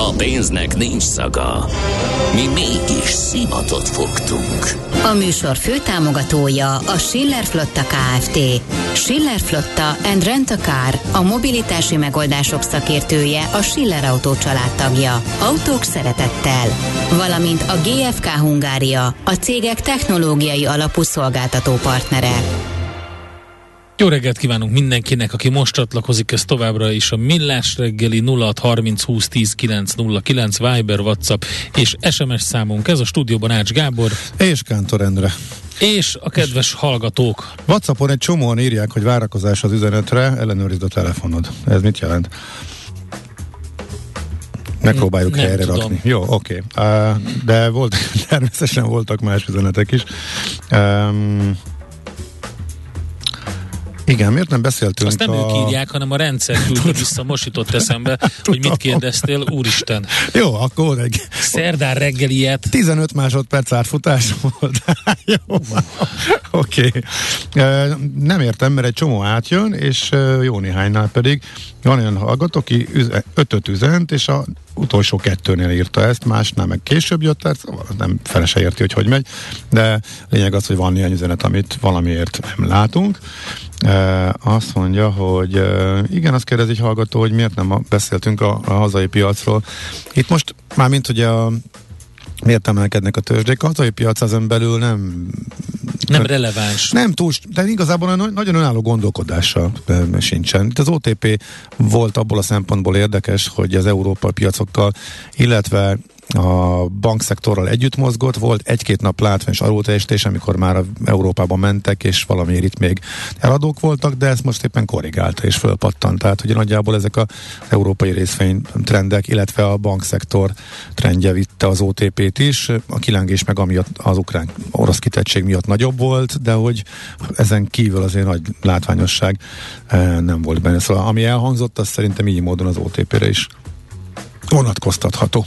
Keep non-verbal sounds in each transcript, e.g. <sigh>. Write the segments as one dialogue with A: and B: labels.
A: A pénznek nincs szaga. Mi mégis szimatot fogtunk.
B: A műsor főtámogatója a Schiller Flotta KFT. Schiller Flotta and Rent a Car, a mobilitási megoldások szakértője, a Schiller Autó családtagja. Autók szeretettel. Valamint a GFK Hungária, a cégek technológiai alapú szolgáltató partnere.
C: Jó reggelt kívánunk mindenkinek, aki most csatlakozik, ez továbbra is a Millás reggeli 0630 20 10 909 Viber, WhatsApp és SMS számunk. Ez a stúdióban Ács Gábor.
D: És Kántor Endre.
C: És a kedves hallgatók.
D: Whatsappon egy csomóan írják, hogy várakozás az üzenetre, ellenőrizd a telefonod. Ez mit jelent? Megpróbáljuk
C: Nem
D: helyre
C: tudom.
D: rakni. Jó, oké. Okay. Uh, de volt, <laughs> természetesen voltak más üzenetek is. Um, igen, miért nem beszéltünk
C: Azt nem
D: a...
C: ők írják, hanem a rendszer <laughs> küldte vissza, most jutott eszembe, <laughs> hogy mit kérdeztél, úristen.
D: Jó, akkor egy
C: Szerdán reggel ilyet.
D: 15 másodperc átfutás volt. <laughs> Jó, oké. Okay. Nem értem, mert egy csomó átjön, és jó néhánynál pedig van olyan hallgató, aki üze, ötöt üzent, és a utolsó kettőnél írta ezt, másnál meg később jött, tehát szóval nem fele se érti, hogy hogy megy, de lényeg az, hogy van néhány üzenet, amit valamiért nem látunk. E, azt mondja, hogy e, igen, azt kérdezi egy hallgató, hogy miért nem beszéltünk a, a hazai piacról. Itt most már mint ugye a miért emelkednek a tőzsdék, a hazai piac ezen belül nem
C: Nem releváns.
D: nem túl, de igazából nagyon önálló gondolkodása sincsen. Itt az OTP volt abból a szempontból érdekes, hogy az európai piacokkal, illetve a bankszektorral együtt mozgott, volt egy-két nap látványos alulteljesítés, amikor már Európában mentek, és valamiért itt még eladók voltak, de ezt most éppen korrigálta és fölpattant. Tehát ugye nagyjából ezek az európai részvénytrendek, illetve a bankszektor trendje vitte az OTP-t is. A kilengés meg amiatt az ukrán orosz kitettség miatt nagyobb volt, de hogy ezen kívül azért nagy látványosság eh, nem volt benne. Szóval ami elhangzott, az szerintem így módon az OTP-re is vonatkoztatható.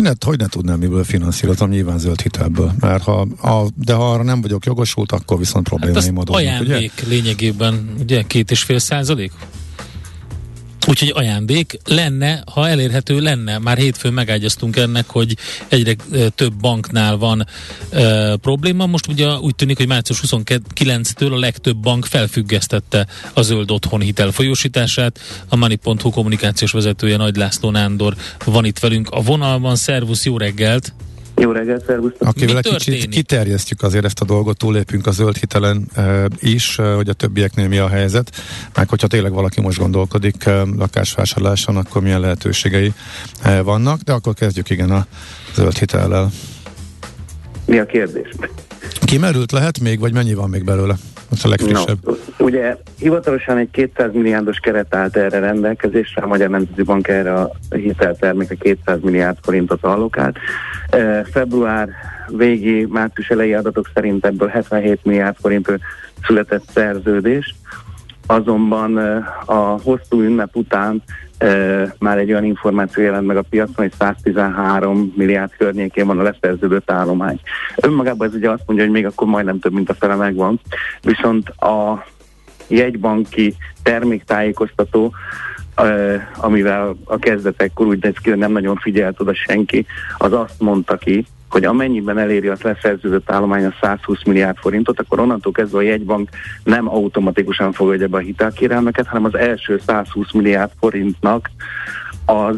D: Hogy ne, hogy ne tudnám, miből finanszírozom, nyilván zöld hitelből. Mert ha, a, de ha arra nem vagyok jogosult, akkor viszont
C: Hát
D: problémáim
C: az
D: adódnak, ugye?
C: ajándék lényegében, ugye, két és fél százalék? Úgyhogy ajándék lenne, ha elérhető lenne. Már hétfőn megágyaztunk ennek, hogy egyre több banknál van ö, probléma. Most ugye úgy tűnik, hogy március 29-től a legtöbb bank felfüggesztette a zöld otthon hitel. A Money.hu kommunikációs vezetője Nagy László Nándor van itt velünk a vonalban. Szervusz, jó reggelt!
E: Jó reggelt, szervusztok!
D: Akivel egy kicsit kiterjesztjük azért ezt a dolgot, túlépünk a zöld hitelen e, is, e, hogy a többieknél mi a helyzet, meg hogyha tényleg valaki most gondolkodik e, lakásvásárláson, akkor milyen lehetőségei e, vannak, de akkor kezdjük igen a zöld hitellel.
E: Mi a kérdés?
D: Kimerült lehet még, vagy mennyi van még belőle? Az a legfrissebb.
E: No, ugye hivatalosan egy 200 milliárdos keret állt erre rendelkezésre, a Magyar Nemzeti Bank erre a hiteltermékre 200 milliárd forintot allokált. E, február végi, március elejé adatok szerint ebből 77 milliárd forintról született szerződés, azonban e, a hosszú ünnep után már egy olyan információ jelent meg a piacon, hogy 113 milliárd környékén van a leszerződött állomány. Önmagában ez ugye azt mondja, hogy még akkor majdnem több, mint a fele megvan, viszont a jegybanki terméktájékoztató, amivel a kezdetekkor úgy néz ki, hogy nem nagyon figyelt oda senki, az azt mondta ki, hogy amennyiben eléri a leszerződött állomány a 120 milliárd forintot, akkor onnantól kezdve a jegybank nem automatikusan fogadja be a hitelkérelmeket, hanem az első 120 milliárd forintnak az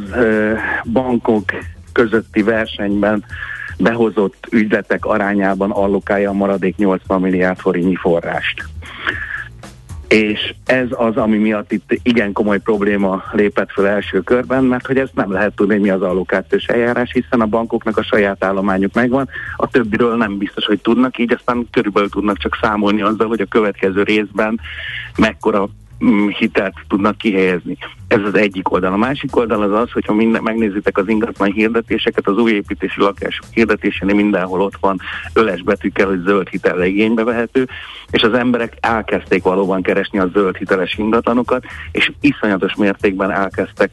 E: bankok közötti versenyben behozott ügyletek arányában allokálja a maradék 80 milliárd forintnyi forrást. És ez az, ami miatt itt igen komoly probléma lépett fel első körben, mert hogy ezt nem lehet tudni, mi az allokációs eljárás, hiszen a bankoknak a saját állományuk megvan, a többiről nem biztos, hogy tudnak, így aztán körülbelül tudnak csak számolni azzal, hogy a következő részben mekkora hitelt tudnak kihelyezni. Ez az egyik oldal. A másik oldal az az, hogyha minden, megnézitek az ingatlan hirdetéseket, az új építési lakások hirdetésénél mindenhol ott van öles betűkkel, hogy zöld hitel igénybe vehető, és az emberek elkezdték valóban keresni a zöld hiteles ingatlanokat, és iszonyatos mértékben elkezdtek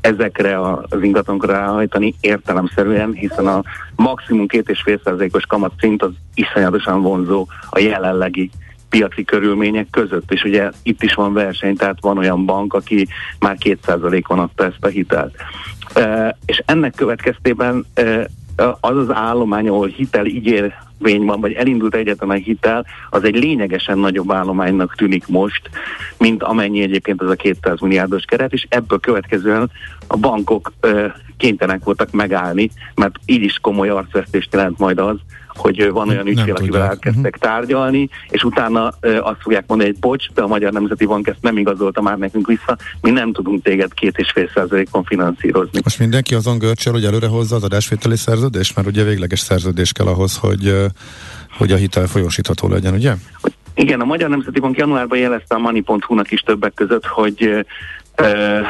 E: ezekre az ingatlanokra ráhajtani értelemszerűen, hiszen a maximum két és fél kamat szint az iszonyatosan vonzó a jelenlegi piaci körülmények között, és ugye itt is van verseny, tehát van olyan bank, aki már 2%-on adta ezt a hitelt. E, és ennek következtében e, az az állomány, ahol hitel ígérvény van, vagy elindult egyetlen a hitel, az egy lényegesen nagyobb állománynak tűnik most, mint amennyi egyébként az a 200 milliárdos keret, és ebből következően a bankok e, kénytelenek voltak megállni, mert így is komoly arcvesztést jelent majd az, hogy van olyan ügyfél, akivel elkezdtek uh-huh. tárgyalni, és utána azt fogják mondani, hogy bocs, de a Magyar Nemzeti Bank ezt nem igazolta már nekünk vissza, mi nem tudunk téged két és fél százalékon finanszírozni.
D: Most mindenki azon görcsel, hogy előre hozza az adásvételi szerződést, mert ugye végleges szerződés kell ahhoz, hogy, hogy a hitel folyósítható legyen, ugye?
E: Igen, a Magyar Nemzeti Bank januárban jelezte a Money.hu-nak is többek között, hogy Uh,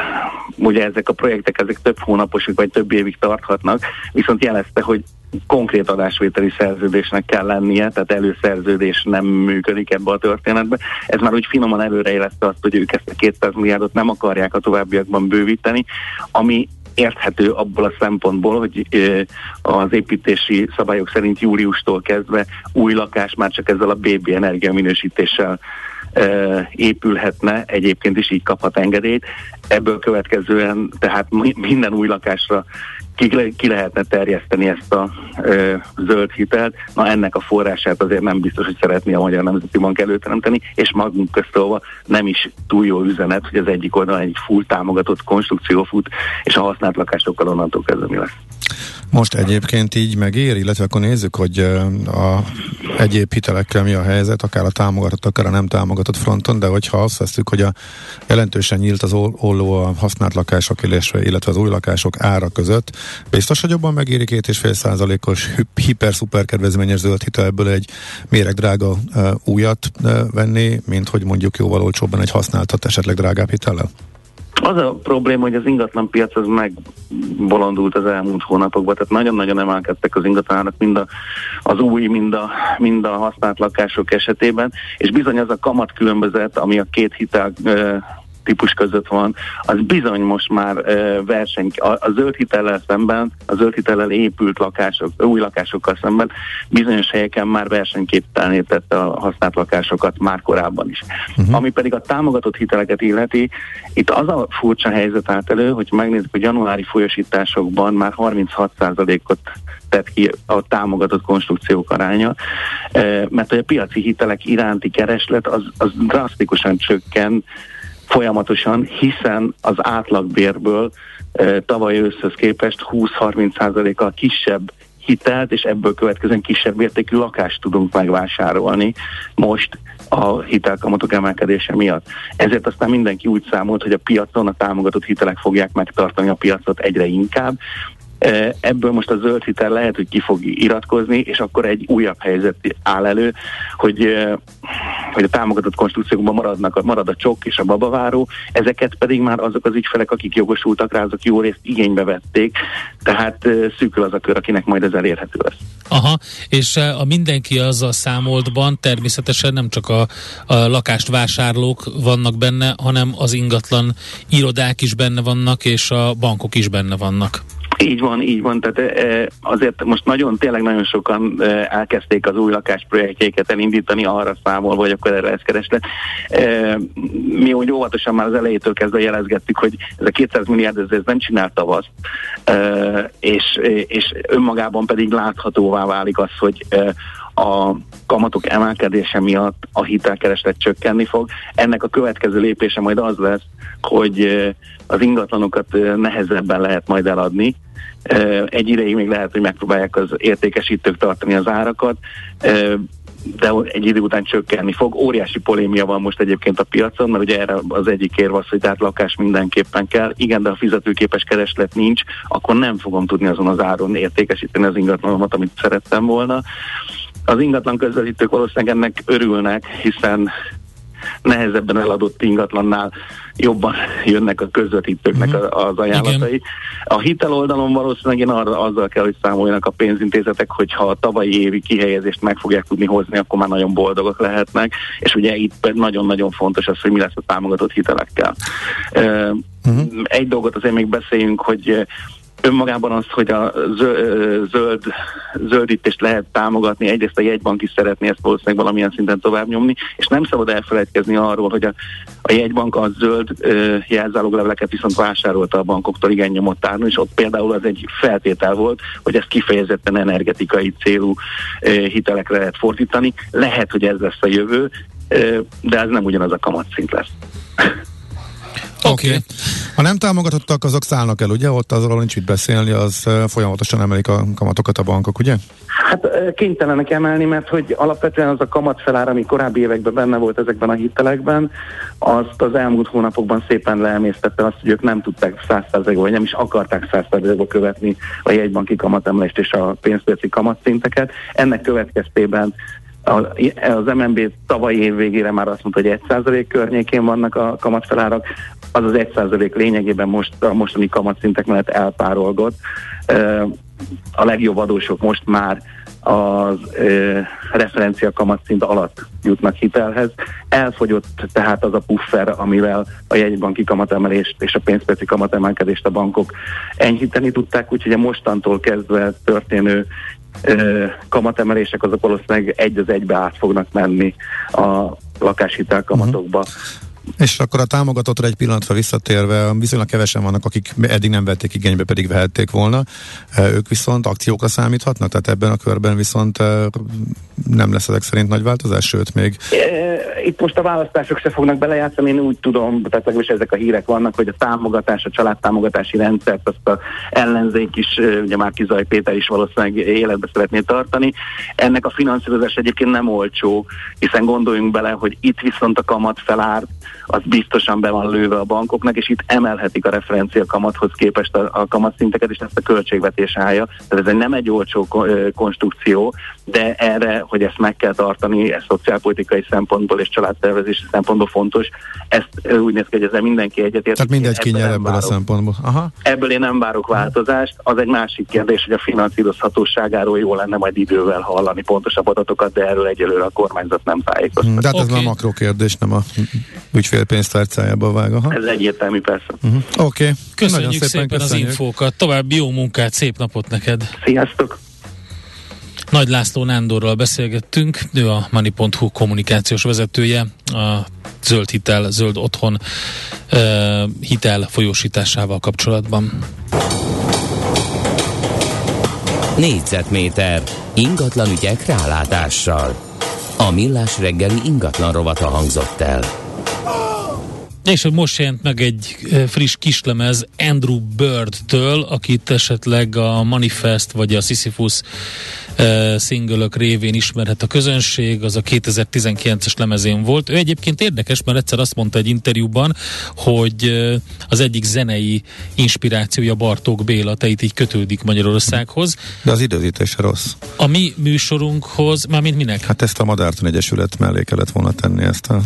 E: ugye ezek a projektek ezek több hónaposok vagy több évig tarthatnak, viszont jelezte, hogy konkrét adásvételi szerződésnek kell lennie, tehát előszerződés nem működik ebbe a történetbe. Ez már úgy finoman előrejelezte azt, hogy ők ezt a 200 milliárdot nem akarják a továbbiakban bővíteni, ami érthető abból a szempontból, hogy az építési szabályok szerint júliustól kezdve új lakás már csak ezzel a BB energiaminősítéssel épülhetne, egyébként is így kaphat engedélyt. Ebből következően tehát minden új lakásra ki, ki lehetne terjeszteni ezt a ö, zöld hitelt. Na ennek a forrását azért nem biztos, hogy szeretné a Magyar Nemzeti Bank előteremteni, és magunk köztolva nem is túl jó üzenet, hogy az egyik oldalon egy full támogatott konstrukció fut, és a használt lakásokkal onnantól kezdve mi lesz.
D: Most egyébként így megér, illetve akkor nézzük, hogy a egyéb hitelekkel mi a helyzet, akár a támogatott, akár a nem támogatott fronton, de hogyha azt veszük, hogy a jelentősen nyílt az olló a használt lakások, illetve az új lakások ára között, biztos, hogy jobban megéri két és fél százalékos hiper-szuper kedvezményes zöld hitelből egy méreg drága újat venni, mint hogy mondjuk jóval olcsóbban egy használtat esetleg drágább hitellel?
E: Az a probléma, hogy az ingatlan piac az megbolondult az elmúlt hónapokban, tehát nagyon-nagyon emelkedtek az ingatlanának mind a, az új, mind a, mind a használt lakások esetében, és bizony az a kamat különbözet, ami a két hitel típus között van, az bizony most már uh, verseny, a, a zöld hitellel szemben, a zöld hitellel épült lakások, új lakásokkal szemben bizonyos helyeken már versenyképtelené tette a használt lakásokat már korábban is. Uh-huh. Ami pedig a támogatott hiteleket illeti, itt az a furcsa helyzet állt elő, hogy megnézzük, hogy januári folyosításokban már 36%-ot tett ki a támogatott konstrukciók aránya, mert hogy a piaci hitelek iránti kereslet az, az drasztikusan csökken, folyamatosan, hiszen az átlagbérből e, tavaly őszhöz képest 20-30%-kal kisebb hitelt, és ebből következően kisebb értékű lakást tudunk megvásárolni most a hitelkamatok emelkedése miatt. Ezért aztán mindenki úgy számolt, hogy a piacon a támogatott hitelek fogják megtartani a piacot egyre inkább, Ebből most a zöld hitel lehet, hogy ki fog iratkozni, és akkor egy újabb helyzet áll elő, hogy, hogy a támogatott konstrukciókban maradnak, marad a csok és a babaváró, ezeket pedig már azok az ügyfelek, akik jogosultak rá, azok jó részt igénybe vették, tehát szűkül az a kör, akinek majd ez elérhető lesz.
C: Aha, és a mindenki a számoltban természetesen nem csak a, a lakást vásárlók vannak benne, hanem az ingatlan irodák is benne vannak, és a bankok is benne vannak.
E: Így van, így van. Tehát azért most nagyon, tényleg nagyon sokan elkezdték az új lakásprojektjeiket elindítani arra számol, hogy akkor erre lesz kereslet. Mi úgy óvatosan már az elejétől kezdve jelezgettük, hogy ez a 200 milliárd ez, nem csinál tavasz, és, és önmagában pedig láthatóvá válik az, hogy a kamatok emelkedése miatt a hitelkereslet csökkenni fog. Ennek a következő lépése majd az lesz, hogy az ingatlanokat nehezebben lehet majd eladni, egy ideig még lehet, hogy megpróbálják az értékesítők tartani az árakat. de egy idő után csökkenni fog. Óriási polémia van most egyébként a piacon, mert ugye erre az egyik érv az, hogy tehát lakás mindenképpen kell. Igen, de ha fizetőképes kereslet nincs, akkor nem fogom tudni azon az áron értékesíteni az ingatlanomat, amit szerettem volna. Az ingatlan közelítők valószínűleg ennek örülnek, hiszen nehezebben eladott ingatlannál jobban jönnek a közvetítőknek uh-huh. az ajánlatai. Igen. A hitel oldalon valószínűleg én arra, azzal kell, hogy számoljanak a pénzintézetek, hogy ha a tavalyi évi kihelyezést meg fogják tudni hozni, akkor már nagyon boldogok lehetnek, és ugye itt nagyon-nagyon fontos az, hogy mi lesz a támogatott hitelekkel. Uh-huh. Egy dolgot azért még beszéljünk, hogy önmagában az, hogy a zöld, zöldítést lehet támogatni, egyrészt a jegybank is szeretné ezt valószínűleg valamilyen szinten tovább nyomni, és nem szabad elfelejtkezni arról, hogy a, a jegybank a zöld jelzálogleveleket viszont vásárolta a bankoktól igen nyomott áron, és ott például az egy feltétel volt, hogy ezt kifejezetten energetikai célú hitelekre lehet fordítani. Lehet, hogy ez lesz a jövő, de ez nem ugyanaz a kamatszint lesz.
D: Oké. Okay. Ha nem támogatottak, azok szállnak el, ugye? Ott azról nincs mit beszélni, az folyamatosan emelik a kamatokat a bankok, ugye?
E: Hát kénytelenek emelni, mert hogy alapvetően az a kamatfelár, ami korábbi években benne volt ezekben a hitelekben, azt az elmúlt hónapokban szépen leemésztette azt, hogy ők nem tudták 100%-ba, vagy nem is akarták 100%-ba követni a jegybanki kamatemelést és a pénzpiaci kamatszinteket. Ennek következtében az MNB tavalyi év végére már azt mondta, hogy 1% környékén vannak a kamatfelárak, az az 1% lényegében most a mostani kamatszintek mellett elpárolgott. A legjobb adósok most már az referencia kamatszint alatt jutnak hitelhez. Elfogyott tehát az a puffer, amivel a jegybanki kamatemelést és a pénzpiaci kamatemelkedést a bankok enyhíteni tudták, úgyhogy a mostantól kezdve történő kamatemelések azok valószínűleg egy az egybe át fognak menni a lakáshitel kamatokba. Uh-huh.
D: És akkor a támogatottra egy pillanatra visszatérve, viszonylag kevesen vannak, akik eddig nem vették igénybe, pedig vehették volna. Ők viszont akciókra számíthatnak? Tehát ebben a körben viszont nem lesz ezek szerint nagy változás, sőt még...
E: Itt most a választások se fognak belejátszani, én úgy tudom, tehát legalábbis ezek a hírek vannak, hogy a támogatás, a családtámogatási rendszert, azt a ellenzék is, ugye már Kizaj Péter is valószínűleg életbe szeretné tartani. Ennek a finanszírozás egyébként nem olcsó, hiszen gondoljunk bele, hogy itt viszont a kamat felár, az biztosan be van lőve a bankoknak, és itt emelhetik a referencia kamathoz képest a, a kamatszinteket, és ezt a költségvetés állja. Tehát ez egy nem egy olcsó konstrukció, de erre, hogy ezt meg kell tartani, ez szociálpolitikai szempontból és családtervezési szempontból fontos, ezt úgy néz ki, hogy ezzel mindenki egyetért.
D: Tehát mindegy kinyer ebből a szempontból. Aha.
E: Ebből én nem várok változást. Az egy másik kérdés, hogy a finanszírozhatóságáról jó lenne majd idővel hallani pontosabb adatokat, de erről egyelőre a kormányzat nem tájékoztat.
D: De hát okay. ez már makro kérdés, nem a ügyfél pénztárcájába vág. Aha.
E: Ez egyértelmű persze.
D: Uh-huh. Oké. Okay.
C: Köszönjük szépen, szépen köszönjük. az infókat. További jó munkát, szép napot neked.
E: Sziasztok!
C: Nagy László Nándorral beszélgettünk, ő a Money.hu kommunikációs vezetője, a zöld hitel, zöld otthon uh, hitel folyósításával kapcsolatban.
A: Négyzetméter ingatlan ügyek rálátással. A millás reggeli ingatlan rovata hangzott el.
C: És hogy most jelent meg egy friss kislemez Andrew Bird-től, akit esetleg a Manifest vagy a Sisyphus uh, szingölök révén ismerhet a közönség, az a 2019-es lemezén volt. Ő egyébként érdekes, mert egyszer azt mondta egy interjúban, hogy uh, az egyik zenei inspirációja Bartók Béla, te itt így kötődik Magyarországhoz.
D: De az időzítés rossz.
C: A mi műsorunkhoz, mármint minek?
D: Hát ezt a Madárton Egyesület mellé kellett volna tenni ezt a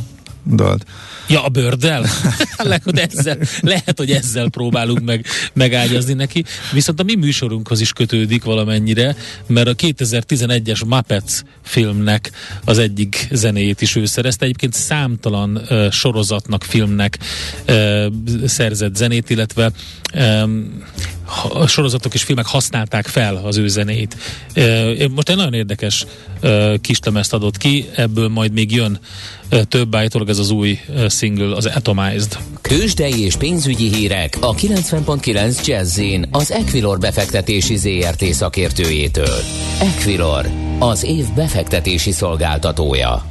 D: dalt.
C: Ja, a bőrdel? lehet, <laughs> ezzel, lehet, hogy ezzel próbálunk meg megágyazni neki. Viszont a mi műsorunkhoz is kötődik valamennyire, mert a 2011-es Muppets filmnek az egyik zenéjét is ő szerezte. Egyébként számtalan uh, sorozatnak, filmnek uh, szerzett zenét, illetve um, sorozatok és filmek használták fel az ő zenét. Most egy nagyon érdekes uh, kislemezt adott ki, ebből majd még jön több állítólag ez az új single, az Atomized.
A: Kősdei és pénzügyi hírek a 90.9 jazz az Equilor befektetési ZRT szakértőjétől. Equilor, az év befektetési szolgáltatója.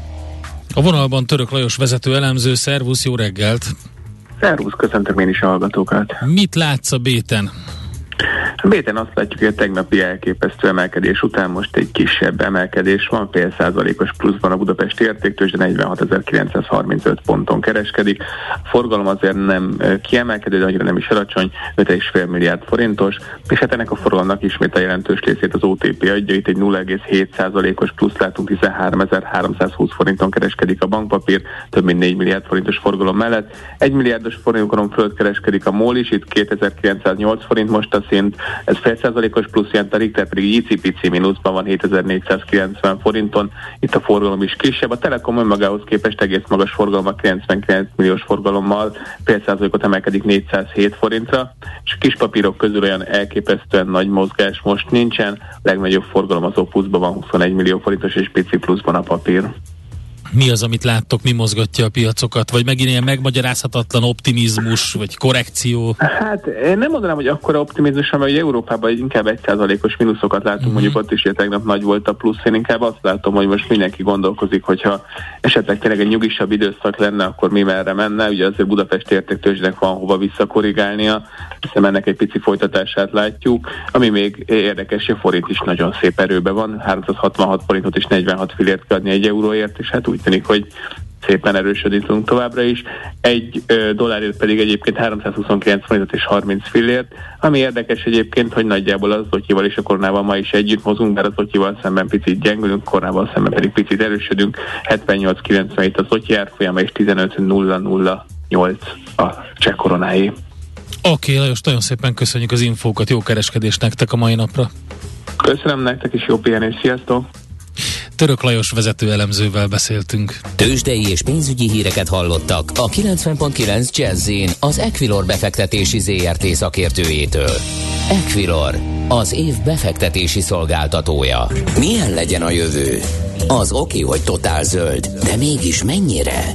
C: A vonalban Török Lajos vezető elemző, szervusz, jó reggelt!
F: Szervusz, köszöntöm én is a hallgatókat.
C: Mit látsz a béten?
F: Béten azt látjuk, hogy a tegnapi elképesztő emelkedés után most egy kisebb emelkedés van, fél százalékos pluszban a Budapesti értéktől, de 46.935 ponton kereskedik. A forgalom azért nem kiemelkedő, de annyira nem is alacsony, 5,5 milliárd forintos, és hát ennek a forgalomnak ismét a jelentős részét az OTP adja, itt egy 0,7 százalékos plusz látunk, 13.320 forinton kereskedik a bankpapír, több mint 4 milliárd forintos forgalom mellett. 1 milliárdos forinton fölött kereskedik a MOL is, itt 2908 forint most a szint, ez fél százalékos plusz jelent, a Richter pedig ICPC mínuszban van 7490 forinton, itt a forgalom is kisebb. A Telekom önmagához képest egész magas forgalommal, 99 milliós forgalommal. Fél százalékot emelkedik 407 forintra, és a kis papírok közül olyan elképesztően nagy mozgás most nincsen, a legnagyobb forgalom az Opusban van 21 millió forintos, és pici pluszban a papír
C: mi az, amit láttok, mi mozgatja a piacokat, vagy megint ilyen megmagyarázhatatlan optimizmus, vagy korrekció?
F: Hát én nem mondanám, hogy akkora optimizmus, mert hogy Európában inkább egy százalékos mínuszokat látunk, uh-huh. mondjuk ott is tegnap nagy volt a plusz, én inkább azt látom, hogy most mindenki gondolkozik, hogyha esetleg tényleg egy nyugisabb időszak lenne, akkor mi merre menne, ugye azért Budapest értéktőzsnek van hova visszakorrigálnia, hiszen ennek egy pici folytatását látjuk, ami még érdekes, hogy a forint is nagyon szép erőben van, 366 forintot és 46 fillért kell adni egy euróért, és hát úgy tűnik, hogy szépen erősödítünk továbbra is. Egy ö, dollárért pedig egyébként 329 forintot és 30 fillért, ami érdekes egyébként, hogy nagyjából az Zotyival és a koronával ma is együtt mozunk, mert az Zotyival szemben picit gyengülünk, koronával szemben pedig picit erősödünk. 78,97 az Zotyi árfolyama és 15,008 a cseh koronáé.
C: Oké, okay, Lajos, nagyon szépen köszönjük az infókat, jó kereskedést nektek a mai napra.
F: Köszönöm nektek is, jó pihenés, sziasztok!
C: Török Lajos vezető elemzővel beszéltünk.
A: Tőzsdei és pénzügyi híreket hallottak a 90.9 jazz az Equilor befektetési ZRT szakértőjétől. Equilor, az év befektetési szolgáltatója. Milyen legyen a jövő? Az oké, hogy totál zöld, de mégis mennyire?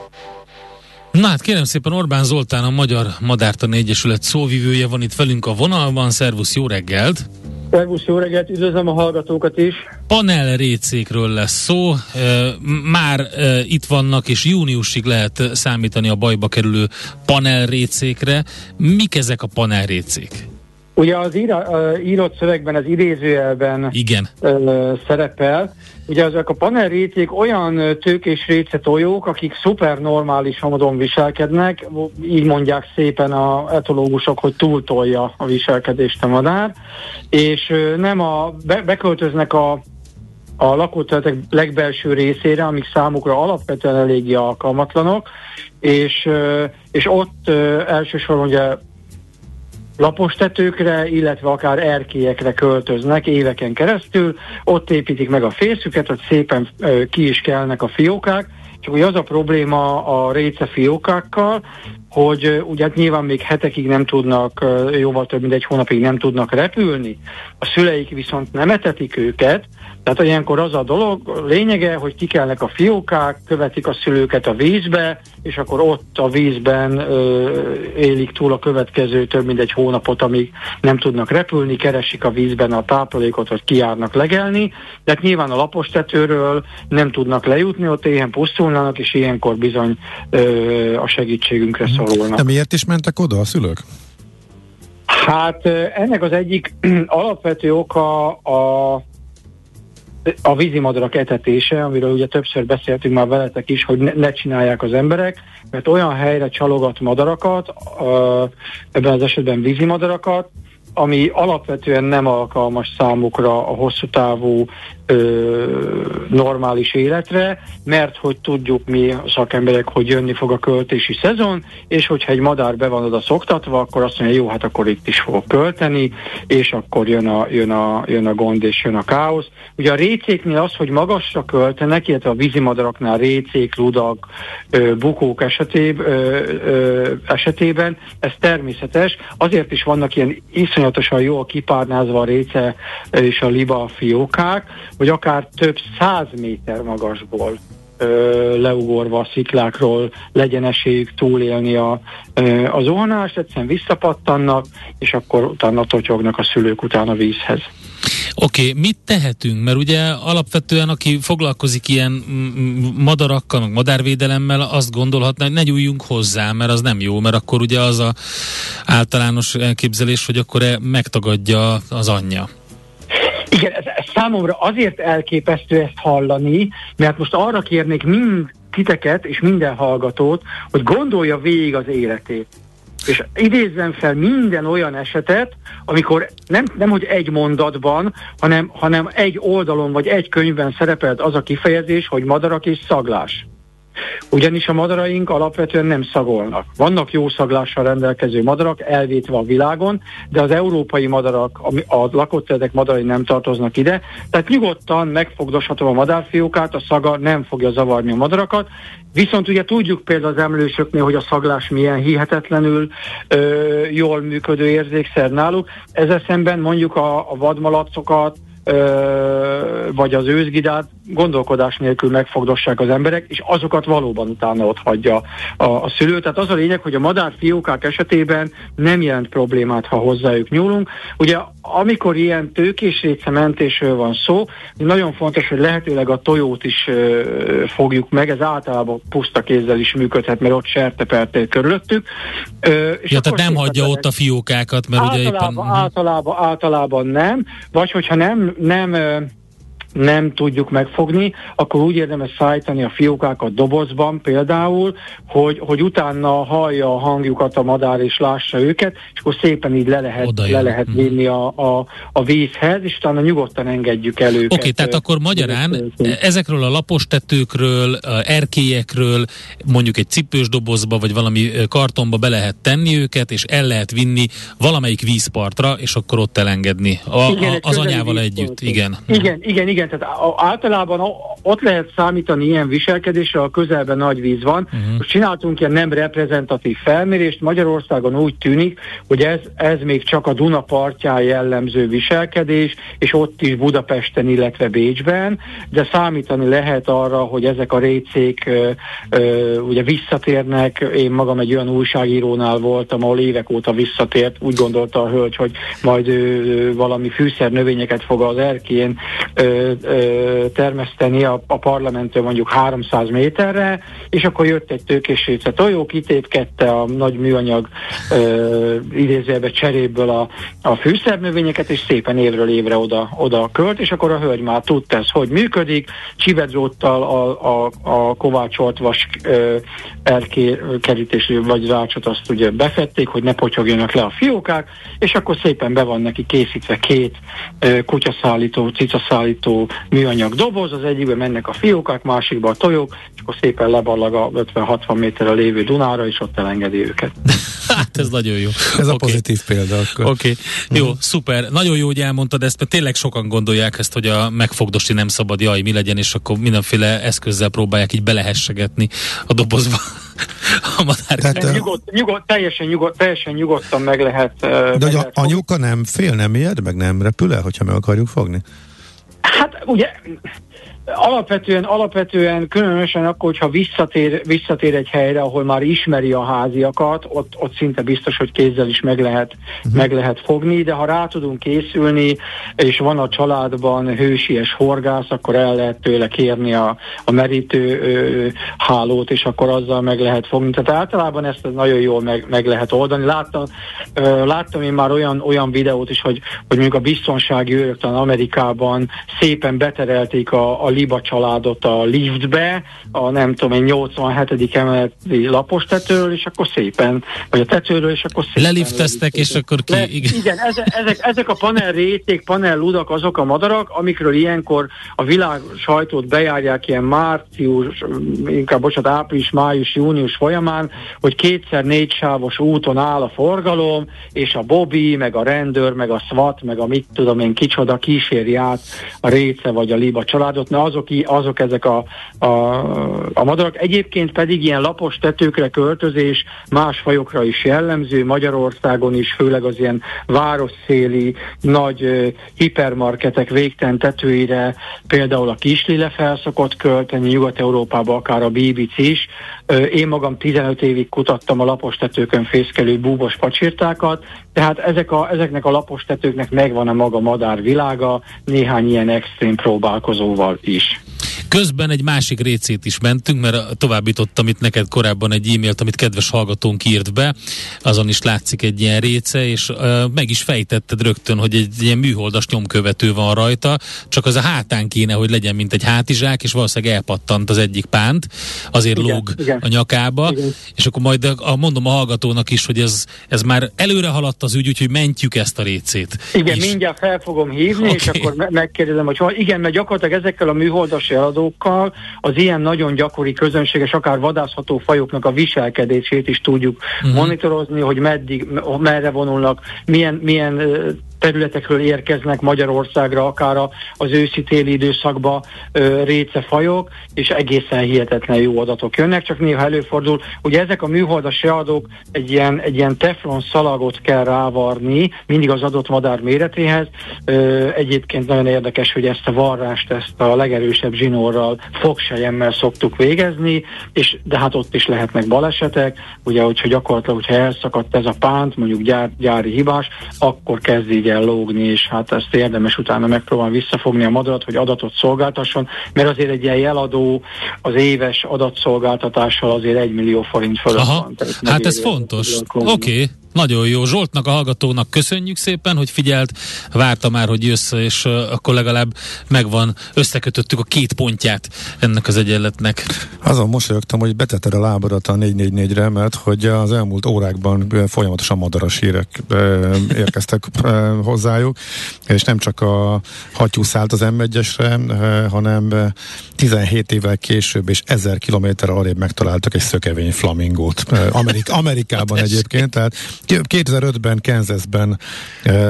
C: Na hát kérem szépen Orbán Zoltán, a Magyar Madártani Egyesület szóvivője van itt velünk a vonalban. Szervusz, jó reggelt!
G: Szervusz, jó reggelt, üdvözlöm a hallgatókat is.
C: Panel récékről lesz szó, már itt vannak, és júniusig lehet számítani a bajba kerülő panel récékre. Mik ezek a panel récék?
G: Ugye az íra, írott szövegben, az idézőjelben
C: Igen.
G: szerepel, Ugye ezek a panelréték olyan tőkés récetojók, akik szuper normális módon viselkednek, így mondják szépen a etológusok, hogy túltolja a viselkedést a madár, és nem a, be, beköltöznek a a lakóterületek legbelső részére, amik számukra alapvetően eléggé alkalmatlanok, és, és ott elsősorban ugye lapostetőkre, illetve akár erkélyekre költöznek éveken keresztül, ott építik meg a férszüket, hogy szépen ki is kelnek a fiókák, csak hogy az a probléma a réce fiókákkal, hogy ugye hát nyilván még hetekig nem tudnak, jóval több mint egy hónapig nem tudnak repülni, a szüleik viszont nem etetik őket, tehát ilyenkor az a dolog, lényege, hogy kikelnek a fiókák, követik a szülőket a vízbe, és akkor ott a vízben ö, élik túl a következő több mint egy hónapot, amíg nem tudnak repülni, keresik a vízben a táplálékot, vagy kiárnak legelni, de hát nyilván a lapostetőről nem tudnak lejutni, ott éhen pusztulnának, és ilyenkor bizony ö, a segítségünkre mhm. szorulnak.
D: De miért is mentek oda a szülők?
G: Hát ennek az egyik <clears throat> alapvető oka a a vízimadarak etetése, amiről ugye többször beszéltünk már veletek is, hogy ne, ne csinálják az emberek, mert olyan helyre csalogat madarakat, ebben az esetben vízimadarakat, ami alapvetően nem alkalmas számukra a hosszú távú ö, normális életre, mert hogy tudjuk mi szakemberek, hogy jönni fog a költési szezon, és hogyha egy madár be van oda szoktatva, akkor azt mondja, jó, hát akkor itt is fog költeni, és akkor jön a, jön a, jön a gond, és jön a káosz. Ugye a récéknél az, hogy magasra költenek, illetve a vízimadaraknál récék, ludak, ö, bukók esetében, ö, ö, esetében, ez természetes, azért is vannak ilyen iszonyú iszonyatosan jól kipárnázva a réce és a liba fiókák, vagy akár több száz méter magasból leugorva a sziklákról legyen esélyük túlélni a, a zuhanást, egyszerűen visszapattannak, és akkor utána totyognak a szülők után a vízhez.
C: Oké, okay, mit tehetünk? Mert ugye alapvetően, aki foglalkozik ilyen madarakkal, meg madárvédelemmel, azt gondolhatná, hogy ne nyúljunk hozzá, mert az nem jó, mert akkor ugye az a általános elképzelés, hogy akkor e megtagadja az anyja.
G: Igen, ez, ez számomra azért elképesztő ezt hallani, mert most arra kérnék mind titeket és minden hallgatót, hogy gondolja végig az életét. És idézzem fel minden olyan esetet, amikor nem, nem hogy egy mondatban, hanem, hanem egy oldalon vagy egy könyvben szerepelt az a kifejezés, hogy madarak és szaglás. Ugyanis a madaraink alapvetően nem szagolnak. Vannak jó szaglással rendelkező madarak, elvétve a világon, de az európai madarak, a, lakott területek madarai nem tartoznak ide, tehát nyugodtan megfogdoshatom a madárfiókát, a szaga nem fogja zavarni a madarakat, Viszont ugye tudjuk például az emlősöknél, hogy a szaglás milyen hihetetlenül ö, jól működő érzékszer náluk. Ezzel szemben mondjuk a, a vadmalacokat, vagy az őzgidát gondolkodás nélkül megfogdossák az emberek, és azokat valóban utána ott hagyja a, a szülő. Tehát az a lényeg, hogy a madárfiókák esetében nem jelent problémát, ha hozzájuk nyúlunk. Ugye amikor ilyen tőkés mentésről van szó, nagyon fontos, hogy lehetőleg a tojót is ö, fogjuk meg, ez általában puszta kézzel is működhet, mert ott sertepertél körülöttük.
C: Ö, és ja, tehát nem hagyja ott a fiókákat, mert
G: általában,
C: ugye éppen...
G: Általában, általában nem, vagy hogyha nem, nem nem tudjuk megfogni, akkor úgy érdemes szállítani a fiókákat dobozban például, hogy, hogy utána hallja a hangjukat a madár és lássa őket, és akkor szépen így le lehet, le lehet mhm. vinni a, a, a vízhez, és utána nyugodtan engedjük el őket.
C: Oké, okay, tehát akkor magyarán ezekről a lapostetőkről, a erkélyekről mondjuk egy cipős dobozba, vagy valami kartonba be lehet tenni őket, és el lehet vinni valamelyik vízpartra, és akkor ott elengedni a, igen, a, az anyával együtt. Igen.
G: Igen, igen, igen igen, tehát általában ott lehet számítani ilyen viselkedésre, a közelben nagy víz van. Uh-huh. Most csináltunk ilyen nem reprezentatív felmérést, Magyarországon úgy tűnik, hogy ez, ez még csak a Duna partján jellemző viselkedés, és ott is Budapesten, illetve Bécsben, de számítani lehet arra, hogy ezek a récék ö, ö, ugye visszatérnek. Én magam egy olyan újságírónál voltam, ahol évek óta visszatért, úgy gondolta a hölgy, hogy majd ö, valami fűszer növényeket fog az erkén ö, termeszteni a, a parlamenttől mondjuk 300 méterre, és akkor jött egy tőkésréce tojó, kitépkedte a nagy műanyag ö, idézőjelbe cseréből a, a fűszernövényeket, és szépen évről évre oda, oda költ, és akkor a hölgy már tudta ez, hogy működik, csibedróttal a, a, a kovácsolt vas elkerítés vagy rácsot azt ugye befették, hogy ne potyogjanak le a fiókák, és akkor szépen be van neki készítve két ö, kutyaszállító, cicaszállító műanyag doboz, az egyikben mennek a fiókák, másikba a tojók, és akkor szépen leballag a 50-60 méterre lévő Dunára, és ott elengedi őket. <laughs>
C: hát ez nagyon jó.
D: Ez okay. a pozitív példa
C: Oké, okay. jó, mm. szuper. Nagyon jó, hogy elmondtad ezt, mert tényleg sokan gondolják ezt, hogy a megfogdosti nem szabad, jaj, mi legyen, és akkor mindenféle eszközzel próbálják így belehessegetni a dobozba <laughs>
G: a madár. nyugod, nyugod, teljesen, nyugod, teljesen nyugodtan meg lehet.
D: De meg hogy a, anyuka nem fél, nem ijed, meg nem repül el, hogyha meg akarjuk fogni?
G: Hát ugye Alapvetően, alapvetően különösen akkor, hogyha visszatér, visszatér egy helyre, ahol már ismeri a háziakat, ott, ott szinte biztos, hogy kézzel is meg lehet, uh-huh. meg lehet fogni, de ha rá tudunk készülni, és van a családban hősies horgász, akkor el lehet tőle kérni a, a merítő ö, hálót, és akkor azzal meg lehet fogni. Tehát általában ezt nagyon jól meg, meg lehet oldani. Láttam, ö, láttam én már olyan, olyan videót is, hogy, hogy mondjuk a biztonsági őrök Amerikában szépen beterelték a, a Liba családot a liftbe, a nem tudom én 87. emeleti lapos tetőről, és akkor szépen, vagy a tetőről, és akkor szépen.
C: Lelifteztek, és akkor ki... Le,
G: igen, igen ezek, ezek, ezek a panel réték, panel ludak azok a madarak, amikről ilyenkor a világ sajtót bejárják ilyen március, inkább bocsánat, április, május, június folyamán, hogy kétszer négy sávos úton áll a forgalom, és a Bobby, meg a rendőr, meg a SWAT, meg a mit tudom én kicsoda kíséri át a réce vagy a Liba családot. Na, azok, azok ezek a, a, a madarak. Egyébként pedig ilyen lapos tetőkre költözés más fajokra is jellemző, Magyarországon is, főleg az ilyen városszéli nagy uh, hipermarketek végtelen tetőire, például a Kislile felszokott költeni, Nyugat-Európában akár a BBC is. Én magam 15 évig kutattam a lapos tetőkön fészkelő búbos pacsirtákat, tehát ezek a, ezeknek a lapos tetőknek megvan a maga madárvilága, néhány ilyen extrém próbálkozóval is.
C: Közben egy másik récét is mentünk, mert továbbítottam itt neked korábban egy e-mailt, amit kedves hallgatónk írt be, azon is látszik egy ilyen réce, és uh, meg is fejtetted rögtön, hogy egy ilyen műholdas nyomkövető van rajta, csak az a hátán kéne, hogy legyen, mint egy hátizsák, és valószínűleg elpattant az egyik pánt, azért igen, lóg igen. a nyakába, igen. és akkor majd a, mondom a hallgatónak is, hogy ez, ez már előre haladt az ügy, úgyhogy mentjük ezt a récét.
G: Igen, is. mindjárt fel fogom hívni, okay. és akkor megkérdezem, hogy igen, mert gyakorlatilag ezekkel a műholdas eladókkal az ilyen nagyon gyakori közönséges, akár vadászható fajoknak a viselkedését is tudjuk uh-huh. monitorozni, hogy meddig, merre vonulnak, milyen, milyen területekről érkeznek Magyarországra, akár az őszi-téli időszakba récefajok, és egészen hihetetlen jó adatok jönnek, csak néha előfordul. Ugye ezek a műholdas readók egy ilyen, egy ilyen teflon szalagot kell rávarni, mindig az adott madár méretéhez. Egyébként nagyon érdekes, hogy ezt a varrást, ezt a legerősebb zsinórral, fogsejemmel szoktuk végezni, és de hát ott is lehetnek balesetek, ugye, hogyha gyakorlatilag, hogyha elszakadt ez a pánt, mondjuk gyár, gyári hibás, akkor kezd így el lógni, és hát ezt érdemes utána megpróbálni visszafogni a madarat, hogy adatot szolgáltasson, mert azért egy ilyen jeladó az éves adatszolgáltatással azért egy millió forint fölött Aha, van.
C: Hát ez fontos. Oké. Okay. Nagyon jó. Zsoltnak, a hallgatónak köszönjük szépen, hogy figyelt, várta már, hogy jössz, és uh, akkor legalább megvan, összekötöttük a két pontját ennek az egyenletnek.
D: Azon mosolyogtam, hogy beteted a lábadat a 444-re, mert hogy az elmúlt órákban folyamatosan madaras hírek érkeztek hozzájuk, és nem csak a hattyú szállt az M1-esre, hanem 17 évvel később és 1000 kilométer arrébb megtaláltak egy szökevény flamingót. Amerik- <laughs> Amerikában hát egyébként, tehát 2005-ben Kansasben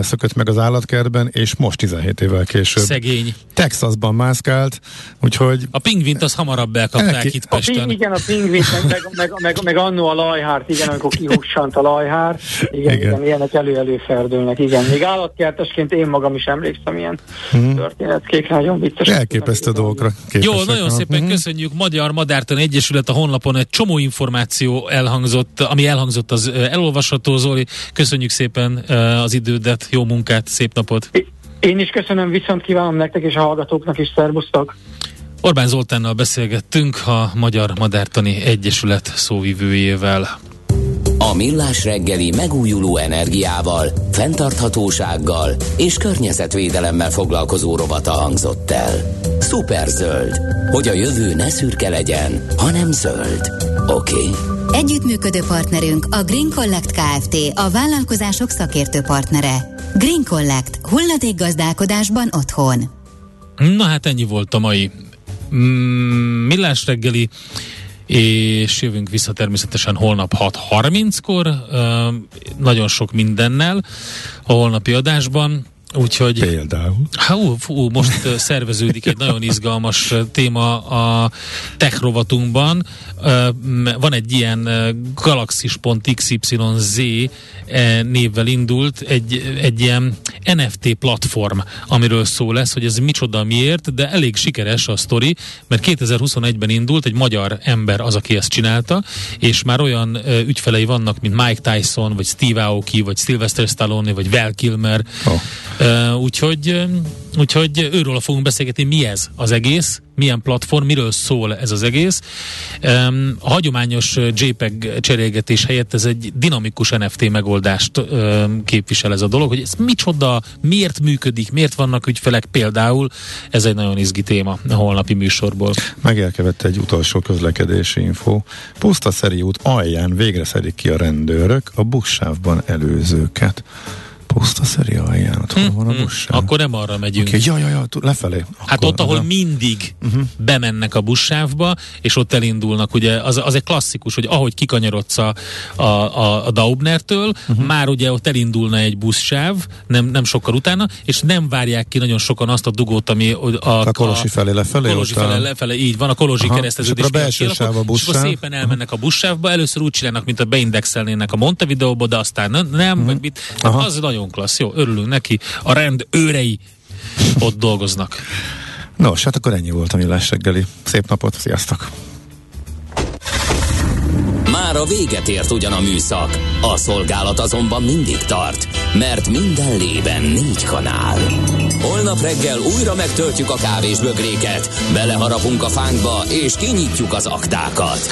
D: szökött meg az állatkertben, és most 17 évvel később.
C: Szegény.
D: Texasban mászkált, úgyhogy...
C: A pingvint az hamarabb elkapták elki... itt Pesten. A
G: ping, igen, a pingvint, meg, meg, meg, meg, annó a lajhárt, igen, amikor kihussant a lajhár. Igen, igen. igen ilyenek elő-elő ferdülnek, igen. Még állatkertesként én magam is emlékszem ilyen hmm. történetkékre, nagyon vicces.
D: Elképesztő dolgokra.
C: Jó, nagyon szépen hmm. köszönjük. Magyar Madártan Egyesület a honlapon egy csomó információ elhangzott, ami elhangzott az elolvasható, Zoli, köszönjük szépen az idődet, jó munkát, szép napot!
G: Én is köszönöm, viszont kívánom nektek és a hallgatóknak is, szervusztok!
C: Orbán Zoltánnal beszélgettünk a Magyar Madártani Egyesület szóvivőjével.
A: A Millás reggeli megújuló energiával, fenntarthatósággal és környezetvédelemmel foglalkozó rovata hangzott el. Superzöld, hogy a jövő ne szürke legyen, hanem zöld. Oké? Okay?
B: Együttműködő partnerünk a Green Collect Kft. a vállalkozások szakértő partnere. Green Collect. Hulladék gazdálkodásban otthon.
C: Na hát ennyi volt a mai mm, millás reggeli és jövünk vissza természetesen holnap 6.30-kor, uh, nagyon sok mindennel a holnapi adásban. Úgyhogy...
D: Például?
C: Hú, fú, most szerveződik egy nagyon izgalmas téma a tech rovatunkban. Van egy ilyen galaxis.xyz e, névvel indult egy, egy ilyen NFT platform, amiről szó lesz, hogy ez micsoda miért, de elég sikeres a sztori, mert 2021-ben indult, egy magyar ember az, aki ezt csinálta, és már olyan ügyfelei vannak, mint Mike Tyson, vagy Steve Aoki, vagy Sylvester Stallone, vagy Val Kilmer, oh. Úgyhogy, úgyhogy őről fogunk beszélgetni, mi ez az egész, milyen platform, miről szól ez az egész. A hagyományos JPEG cserélgetés helyett ez egy dinamikus NFT megoldást képvisel ez a dolog, hogy ez micsoda, miért működik, miért vannak ügyfelek például, ez egy nagyon izgi téma a holnapi műsorból.
D: Megelkevett egy utolsó közlekedési info. Puszta út alján végre szedik ki a rendőrök a buszsávban előzőket. Puszta szeri alján, ott hm, van a hm. buszsáv.
C: Akkor nem arra megyünk.
D: Okay, ja, ja, ja, lefelé.
C: Hát akkor, hát ott, ahol de... mindig uh-huh. bemennek a buszsávba, és ott elindulnak, ugye az, az egy klasszikus, hogy ahogy kikanyarodsz a, a, a, a Daubnertől, uh-huh. már ugye ott elindulna egy buszsáv, nem, nem sokkal utána, és nem várják ki nagyon sokan azt a dugót, ami a,
D: a, a felé lefelé.
C: A Kolosi felé lefelé, így van, a Kolozsi Aha, kereszteződés.
D: És a belső sáv a buszsáv.
C: És akkor szépen elmennek a buszsávba, először úgy csinálnak, mint a beindexelnének a Montevideóba, de aztán nem, uh-huh. meg mit. Az nagyon klassz, jó, örülünk neki. A rend őrei ott dolgoznak.
D: Nos, hát akkor ennyi volt a millás reggeli. Szép napot, sziasztok!
A: Már a véget ért ugyan a műszak, a szolgálat azonban mindig tart, mert minden lében négy kanál. Holnap reggel újra megtöltjük a kávés bögréket, beleharapunk a fánkba és kinyitjuk az aktákat.